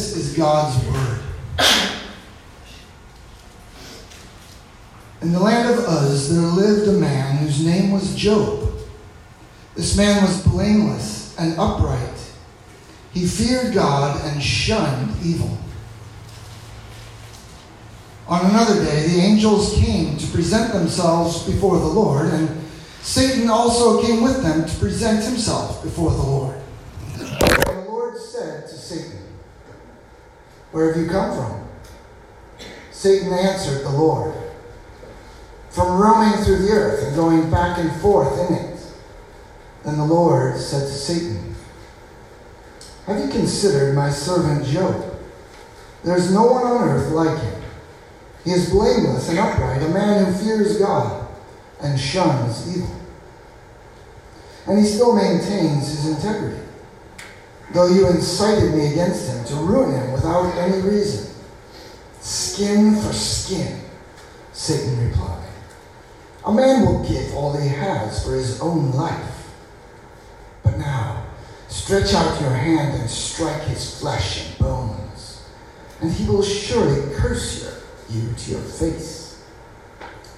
This is God's word. In the land of Uz there lived a man whose name was Job. This man was blameless and upright. He feared God and shunned evil. On another day, the angels came to present themselves before the Lord, and Satan also came with them to present himself before the Lord. And the Lord said to Satan, Where have you come from? Satan answered the Lord, From roaming through the earth and going back and forth in it. Then the Lord said to Satan, Have you considered my servant Job? There is no one on earth like him. He is blameless and upright, a man who fears God and shuns evil. And he still maintains his integrity, though you incited me against him to ruin him without any reason. Skin for skin, Satan replied. A man will give all he has for his own life. But now, stretch out your hand and strike his flesh and bones, and he will surely curse you, you to your face.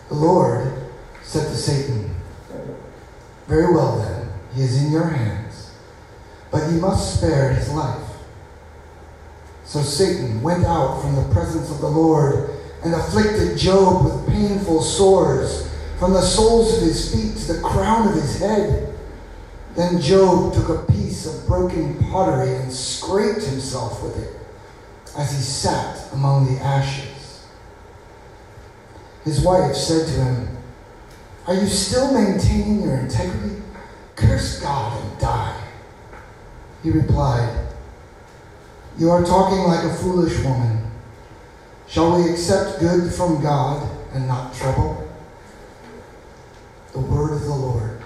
The Lord said to Satan, Very well then, he is in your hands, but he must spare his life. So Satan went out from the presence of the Lord and afflicted Job with painful sores from the soles of his feet to the crown of his head. Then Job took a piece of broken pottery and scraped himself with it as he sat among the ashes. His wife said to him, Are you still maintaining your integrity? Curse God and die. He replied, You are talking like a foolish woman. Shall we accept good from God and not trouble? The word of the Lord.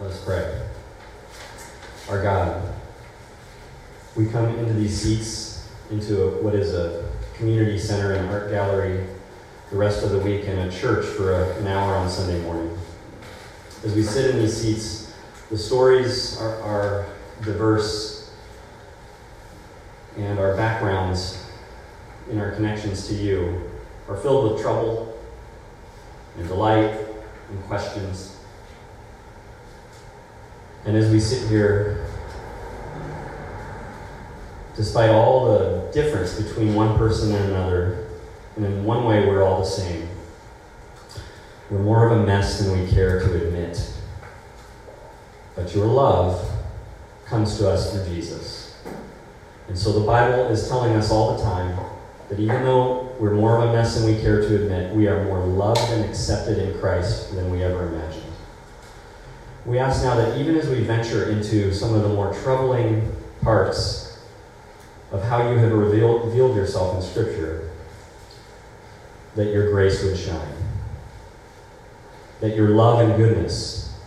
Let's pray. Our God, come into these seats, into a, what is a community center and art gallery the rest of the week and a church for a, an hour on Sunday morning. As we sit in these seats, the stories are, are diverse and our backgrounds in our connections to you are filled with trouble and delight and questions. And as we sit here, despite all the difference between one person and another, and in one way we're all the same, we're more of a mess than we care to admit. But your love comes to us through Jesus. And so the Bible is telling us all the time that even though we're more of a mess than we care to admit, we are more loved and accepted in Christ than we ever imagined. We ask now that even as we venture into some of the more troubling parts of how you have revealed, revealed yourself in Scripture, that your grace would shine, that your love and goodness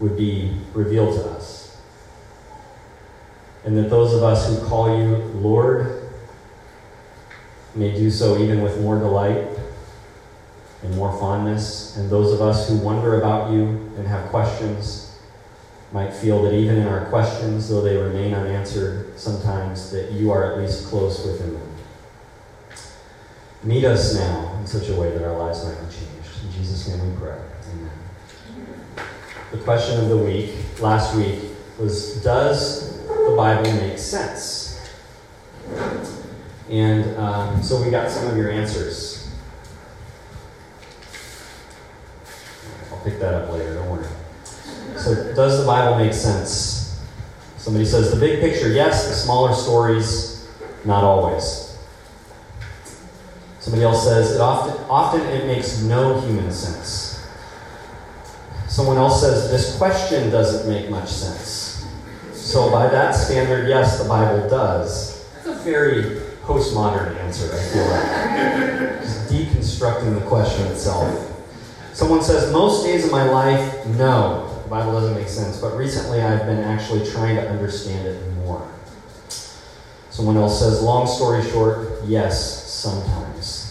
would be revealed to us, and that those of us who call you Lord may do so even with more delight and more fondness. And those of us who wonder about you and have questions might feel that even in our questions, though they remain unanswered sometimes, that you are at least close within them. Meet us now in such a way that our lives might be changed. In Jesus' name we pray. Amen. The question of the week, last week, was Does the Bible make sense? And um, so we got some of your answers. I'll pick that up later, don't worry. Does the Bible make sense? Somebody says the big picture, yes, the smaller stories, not always. Somebody else says it often, often it makes no human sense. Someone else says this question doesn't make much sense. So, by that standard, yes, the Bible does That's a very postmodern answer, I feel like. Just deconstructing the question itself. Someone says, Most days of my life, no. Bible doesn't make sense, but recently I've been actually trying to understand it more. Someone else says, Long story short, yes, sometimes.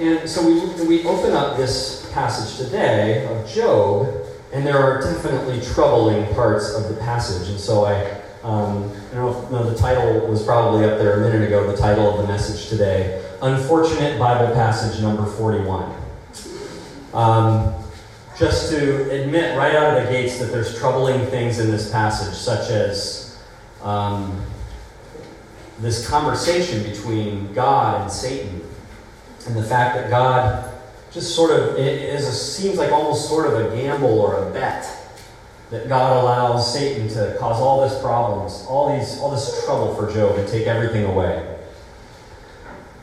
And so we, we open up this passage today of Job, and there are definitely troubling parts of the passage. And so I, um, I don't know the title was probably up there a minute ago, the title of the message today Unfortunate Bible Passage number 41. Um, just to admit right out of the gates that there's troubling things in this passage, such as um, this conversation between God and Satan, and the fact that God just sort of it is a, seems like almost sort of a gamble or a bet that God allows Satan to cause all this problems, all these all this trouble for Job and take everything away.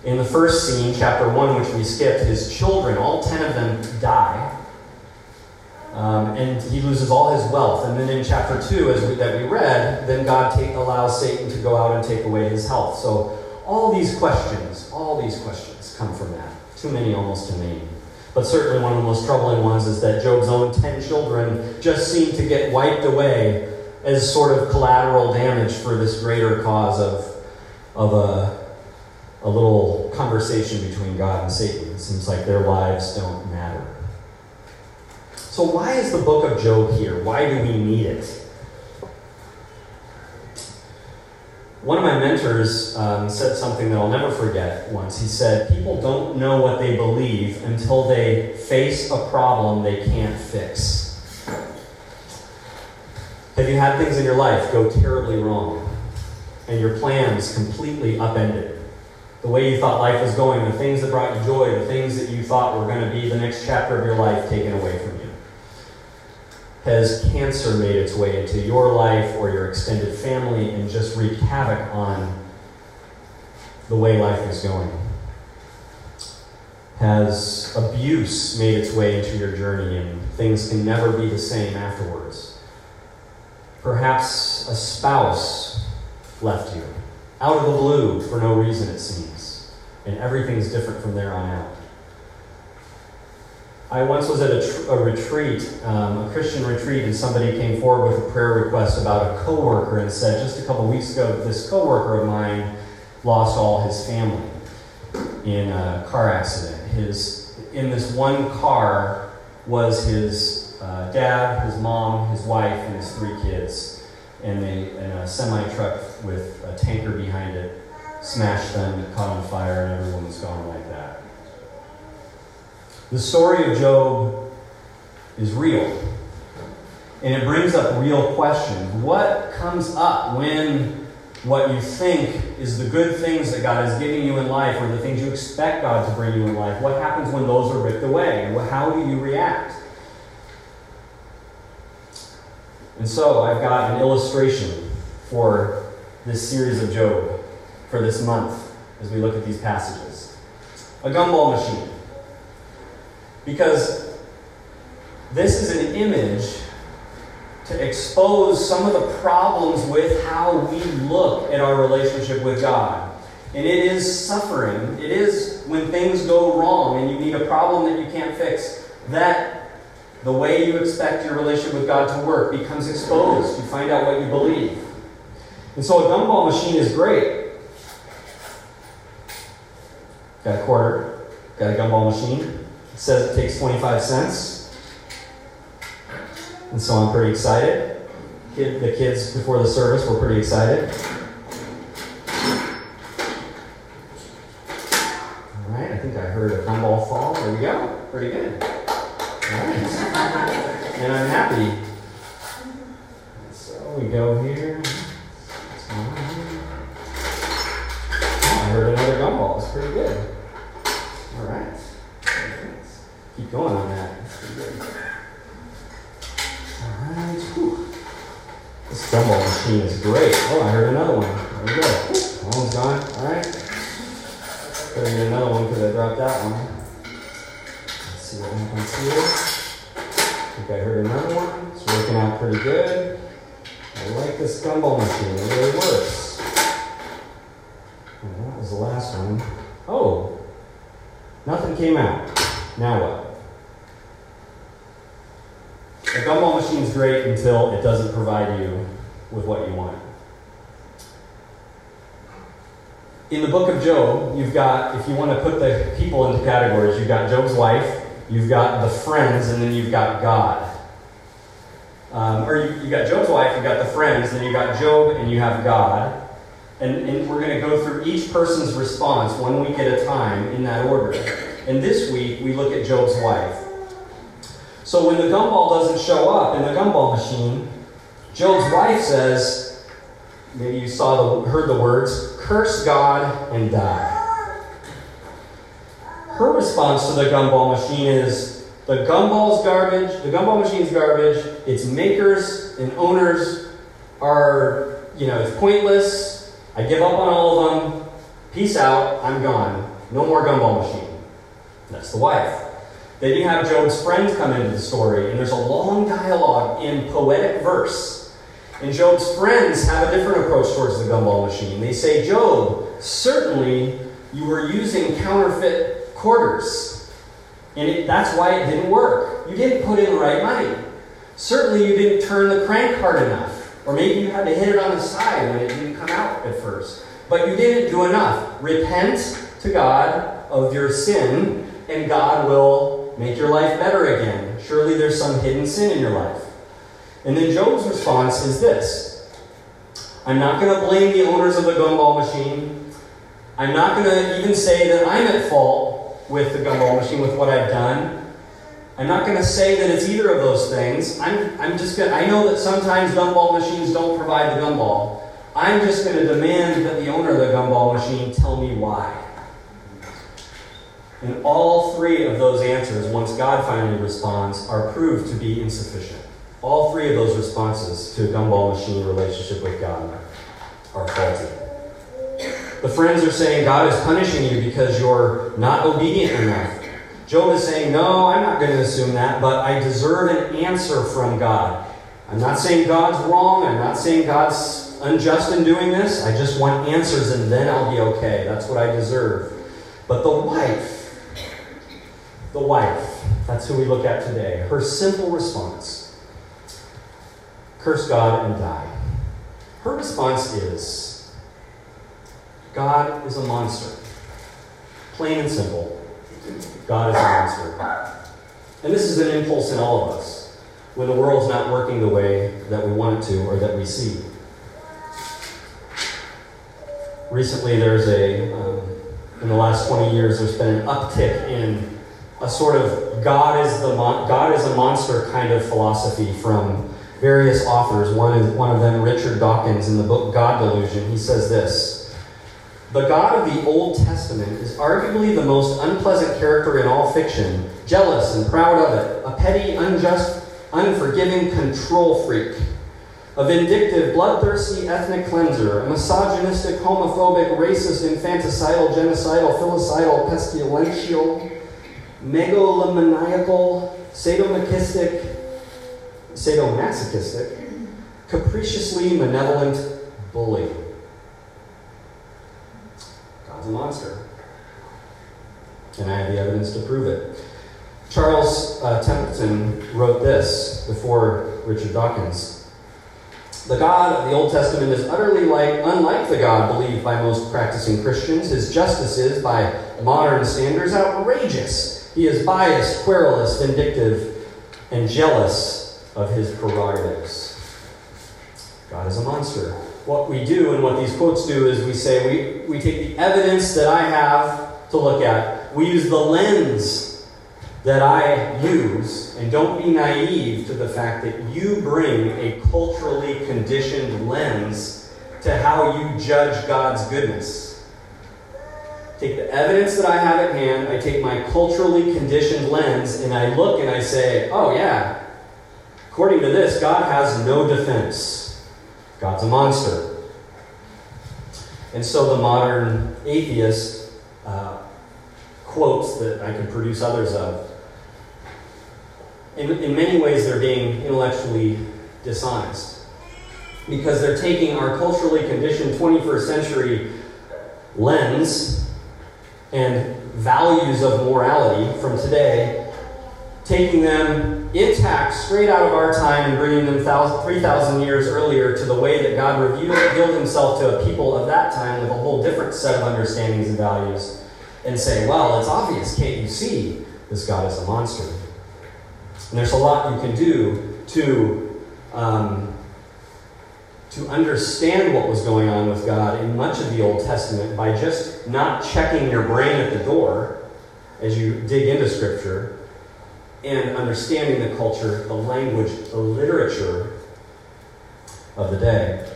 In the first scene, chapter 1, which we skipped, his children, all 10 of them, die. And he loses all his wealth. And then in chapter 2, as we, that we read, then God take, allows Satan to go out and take away his health. So all these questions, all these questions come from that. Too many almost to name. But certainly one of the most troubling ones is that Job's own 10 children just seem to get wiped away as sort of collateral damage for this greater cause of, of a a little conversation between God and Satan. It seems like their lives don't matter. So, why is the book of Job here? Why do we need it? One of my mentors um, said something that I'll never forget once. He said, People don't know what they believe until they face a problem they can't fix. Have you had things in your life go terribly wrong and your plans completely upended? the way you thought life was going, the things that brought you joy, the things that you thought were going to be the next chapter of your life taken away from you? Has cancer made its way into your life or your extended family and just wreaked havoc on the way life is going? Has abuse made its way into your journey and things can never be the same afterwards? Perhaps a spouse left you out of the blue for no reason, it seems and everything's different from there on out. I once was at a, a retreat, um, a Christian retreat, and somebody came forward with a prayer request about a coworker and said, just a couple weeks ago, this coworker of mine lost all his family in a car accident. His in this one car was his uh, dad, his mom, his wife, and his three kids, and they a semi truck with a tanker behind it smashed them, caught on fire, and everyone was gone like that. The story of Job is real. And it brings up real questions. What comes up when what you think is the good things that God is giving you in life or the things you expect God to bring you in life? What happens when those are ripped away? How do you react? And so I've got an illustration for this series of Job for this month as we look at these passages a gumball machine. Because this is an image to expose some of the problems with how we look at our relationship with God. And it is suffering. It is when things go wrong and you need a problem that you can't fix, that the way you expect your relationship with God to work becomes exposed. You find out what you believe. And so a gumball machine is great. Got a quarter. Got a gumball machine. It says it takes 25 cents. And so I'm pretty excited. The kids before the service were pretty excited. this gumball machine really works. That was the last one. Oh, nothing came out. Now what? A gumball machine's great until it doesn't provide you with what you want. In the book of Job, you've got, if you want to put the people into categories, you've got Job's wife, you've got the friends, and then you've got God. Um, or you, you got Job's wife, you've got the friends, then you've got Job, and you have God. And, and we're going to go through each person's response one week at a time in that order. And this week, we look at Job's wife. So when the gumball doesn't show up in the gumball machine, Job's wife says, maybe you saw the, heard the words, curse God and die. Her response to the gumball machine is, the gumball's garbage, the gumball machine's garbage, its makers and owners are, you know, it's pointless, I give up on all of them. Peace out. I'm gone. No more gumball machine. That's the wife. Then you have Job's friends come into the story, and there's a long dialogue in poetic verse. And Job's friends have a different approach towards the gumball machine. They say, Job, certainly you were using counterfeit quarters. And it, that's why it didn't work. You didn't put in the right money. Certainly you didn't turn the crank hard enough. Or maybe you had to hit it on the side when it didn't come out at first. But you didn't do enough. Repent to God of your sin, and God will make your life better again. Surely there's some hidden sin in your life. And then Job's response is this I'm not going to blame the owners of the gumball machine. I'm not going to even say that I'm at fault with the gumball machine, with what I've done. I'm not going to say that it's either of those things. I'm, I'm just going I know that sometimes gumball machines don't provide the gumball. I'm just going to demand that the owner of the gumball machine tell me why. And all three of those answers, once God finally responds, are proved to be insufficient. All three of those responses to a gumball machine relationship with God are faulty. The friends are saying God is punishing you because you're not obedient enough. Job is saying, No, I'm not going to assume that, but I deserve an answer from God. I'm not saying God's wrong. I'm not saying God's unjust in doing this. I just want answers and then I'll be okay. That's what I deserve. But the wife, the wife, that's who we look at today. Her simple response curse God and die. Her response is God is a monster. Plain and simple. God is a monster. And this is an impulse in all of us when the world's not working the way that we want it to or that we see. Recently, there's a, um, in the last 20 years, there's been an uptick in a sort of God is, the mon- God is a monster kind of philosophy from various authors. One, one of them, Richard Dawkins, in the book God Delusion, he says this the God of the Old Testament is arguably the most unpleasant character in all fiction, jealous and proud of it, a petty, unjust, unforgiving control freak, a vindictive, bloodthirsty ethnic cleanser, a misogynistic, homophobic, racist, infanticidal, genocidal, filicidal, pestilential, megalomaniacal, sadomasochistic, sadomasochistic, capriciously malevolent bully a monster. And I have the evidence to prove it. Charles uh, Templeton wrote this before Richard Dawkins. The God of the Old Testament is utterly like, unlike the God believed by most practicing Christians. His justice is, by modern standards, outrageous. He is biased, querulous, vindictive, and jealous of his prerogatives. God is a monster what we do and what these quotes do is we say we, we take the evidence that I have to look at, we use the lens that I use, and don't be naive to the fact that you bring a culturally conditioned lens to how you judge God's goodness. Take the evidence that I have at hand, I take my culturally conditioned lens, and I look and I say, oh, yeah, according to this, God has no defense. God's a monster. And so the modern atheist uh, quotes that I can produce others of, in, in many ways, they're being intellectually dishonest. Because they're taking our culturally conditioned 21st century lens and values of morality from today, taking them intact straight out of our time and bringing them 3,000 years earlier to the way that God revealed himself to a people of that time with a whole different set of understandings and values, and say, well, it's obvious, can't you see? This God is a monster. And there's a lot you can do to um, to understand what was going on with God in much of the Old Testament by just not checking your brain at the door as you dig into Scripture and understanding the culture, the language, the literature of the day.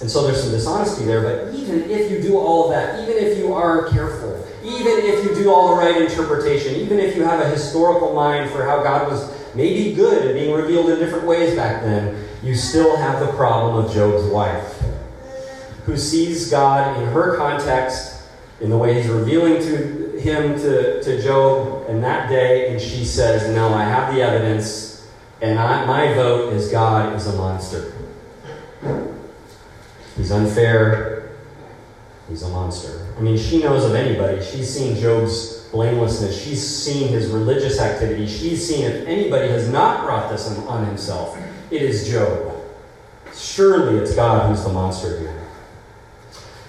And so there's some dishonesty there, but even if you do all of that, even if you are careful, even if you do all the right interpretation, even if you have a historical mind for how God was maybe good at being revealed in different ways back then, you still have the problem of Job's wife, who sees God in her context, in the way he's revealing to him to, to Job in that day, and she says, No, I have the evidence, and I, my vote is God is a monster. He's unfair. He's a monster. I mean, she knows of anybody. She's seen Job's blamelessness. She's seen his religious activity. She's seen if anybody has not brought this on himself it is Job. Surely it's God who's the monster here.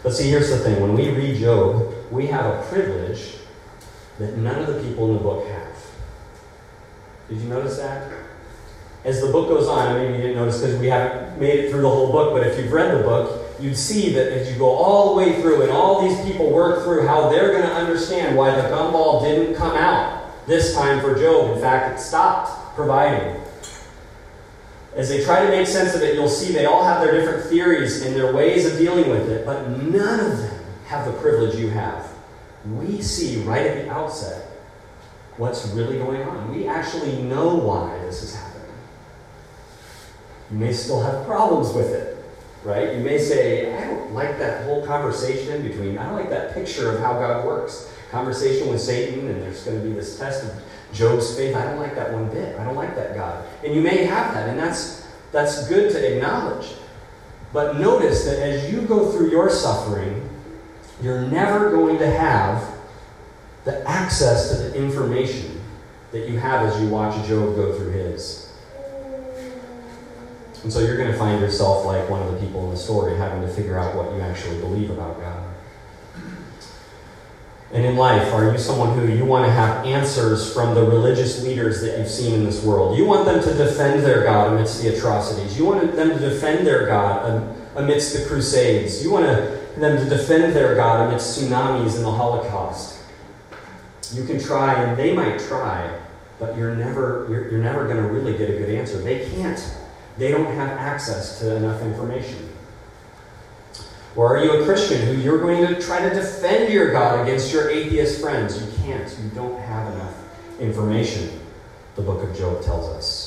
But see, here's the thing when we read Job, we have a privilege that none of the people in the book have. Did you notice that? As the book goes on, maybe you didn't notice because we haven't made it through the whole book, but if you've read the book, you'd see that as you go all the way through and all these people work through how they're going to understand why the gumball didn't come out this time for Job. In fact, it stopped providing. As they try to make sense of it, you'll see they all have their different theories and their ways of dealing with it, but none of them have the privilege you have. We see right at the outset what's really going on. We actually know why this is happening. You may still have problems with it, right? You may say, I don't like that whole conversation between, I don't like that picture of how God works. Conversation with Satan, and there's going to be this test of Job's faith, I don't like that one bit. I don't like that God. And you may have that, and that's, that's good to acknowledge. But notice that as you go through your suffering, you're never going to have the access to the information that you have as you watch Job go through his. And so you're going to find yourself like one of the people in the story, having to figure out what you actually believe about God. And in life, are you someone who you want to have answers from the religious leaders that you've seen in this world? You want them to defend their God amidst the atrocities. You want them to defend their God amidst the crusades. You want them to defend their God amidst tsunamis and the Holocaust. You can try, and they might try, but you're never, you're, you're never going to really get a good answer. They can't. They don't have access to enough information. Or are you a Christian who you're going to try to defend your God against your atheist friends? You can't. You don't have enough information, the book of Job tells us.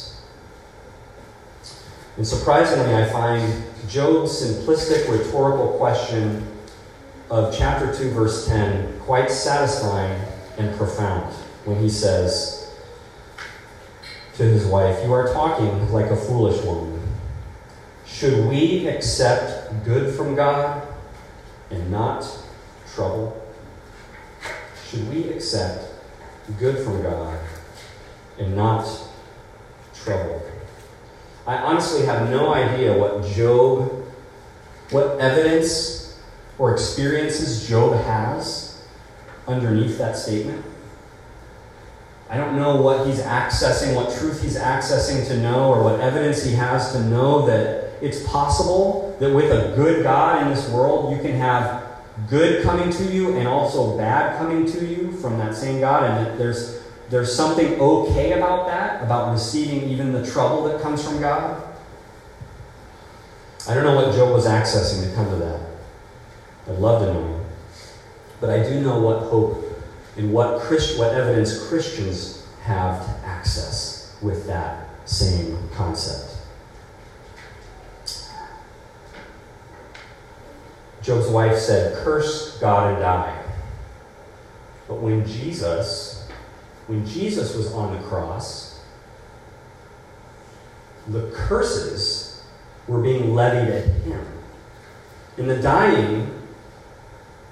And surprisingly, I find Job's simplistic rhetorical question of chapter 2, verse 10 quite satisfying and profound when he says to his wife, You are talking like a foolish woman. Should we accept good from God and not trouble? Should we accept good from God and not trouble? I honestly have no idea what Job, what evidence or experiences Job has underneath that statement. I don't know what he's accessing, what truth he's accessing to know, or what evidence he has to know that it's possible that with a good God in this world, you can have good coming to you and also bad coming to you from that same God, and that there's there's something okay about that, about receiving even the trouble that comes from God. I don't know what Job was accessing to come to that. I'd love to know. But I do know what hope and what, Christ, what evidence Christians have to access with that same concept. Job's wife said, Curse God and die. But when Jesus, when Jesus was on the cross, the curses were being levied at him. And the dying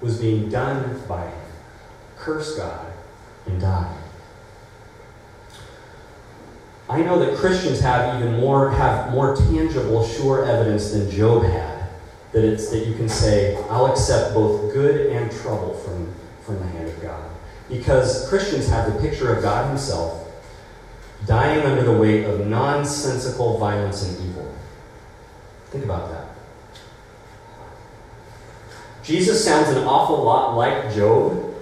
was being done by him. curse God, and die. I know that Christians have even more have more tangible, sure evidence than Job had. That it's that you can say, I'll accept both good and trouble from, from the hand of God. Because Christians have the picture of God Himself dying under the weight of nonsensical violence and evil. Think about that. Jesus sounds an awful lot like Job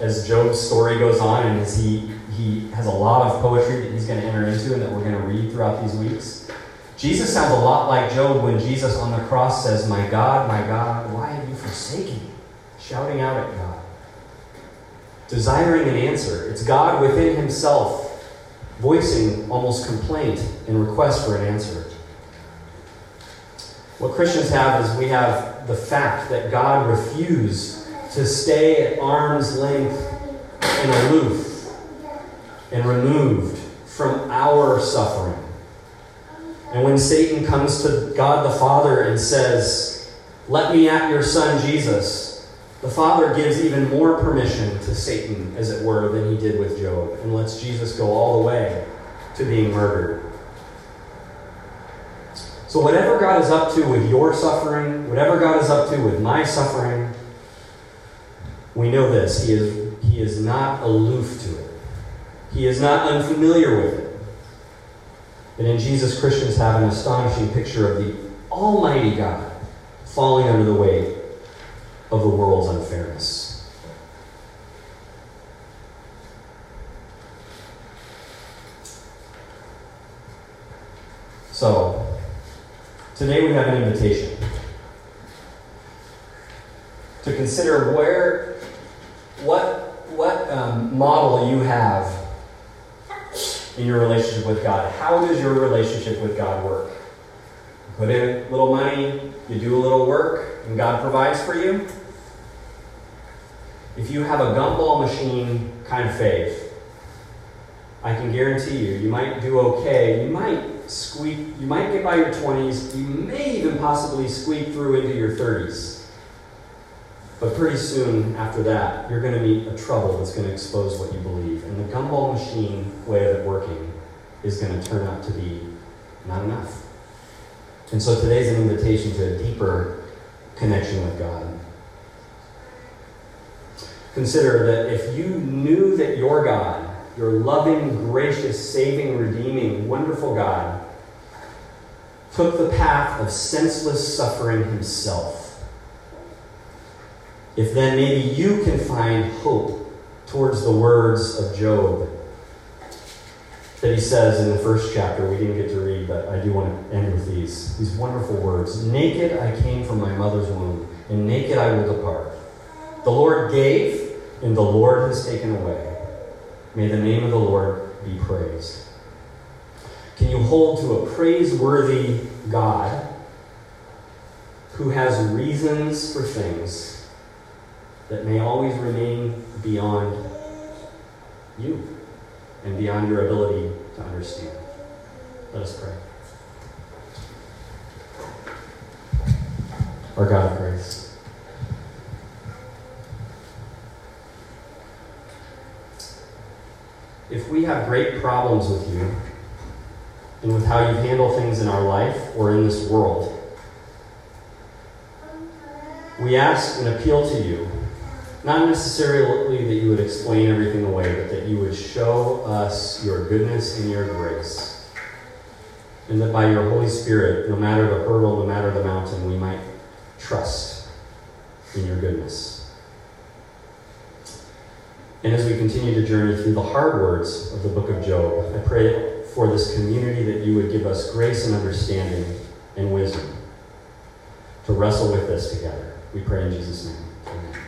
as Job's story goes on and as he, he has a lot of poetry that he's going to enter into and that we're going to read throughout these weeks. Jesus sounds a lot like Job when Jesus on the cross says, My God, my God, why have you forsaken me? Shouting out at God. Desiring an answer. It's God within himself voicing almost complaint and request for an answer. What Christians have is we have the fact that God refused to stay at arm's length and aloof and removed from our suffering. And when Satan comes to God the Father and says, Let me at your son Jesus, the Father gives even more permission to Satan, as it were, than he did with Job, and lets Jesus go all the way to being murdered. So, whatever God is up to with your suffering, whatever God is up to with my suffering, we know this. He is, he is not aloof to it, He is not unfamiliar with it. And in Jesus, Christians have an astonishing picture of the Almighty God falling under the weight of the world's unfairness. So, today we have an invitation to consider where, what, what um, model you have in your relationship with God. How does your relationship with God work? Put in a little money, you do a little work, and God provides for you. If you have a gumball machine kind of faith, I can guarantee you, you might do okay. You might squeak, you might get by your 20s, you may even possibly squeak through into your 30s. But pretty soon after that, you're going to meet a trouble that's going to expose what you believe. And the gumball machine way of it working is going to turn out to be not enough. And so today's an invitation to a deeper connection with God. Consider that if you knew that your God, your loving, gracious, saving, redeeming, wonderful God, took the path of senseless suffering himself, if then maybe you can find hope towards the words of Job that he says in the first chapter, we didn't get to read, but I do want to end with these, these wonderful words. Naked I came from my mother's womb, and naked I will depart. The Lord gave, and the Lord has taken away. May the name of the Lord be praised. Can you hold to a praiseworthy God who has reasons for things that may always remain beyond you and beyond your ability to understand. Let us pray. Our God of grace. If we have great problems with you and with how you handle things in our life or in this world, we ask and appeal to you not necessarily that you would explain everything away, but that you would show us your goodness and your grace. And that by your Holy Spirit, no matter the hurdle, no matter the mountain, we might trust in your goodness. And as we continue to journey through the hard words of the book of Job, I pray for this community that you would give us grace and understanding and wisdom to wrestle with this together. We pray in Jesus' name. Amen.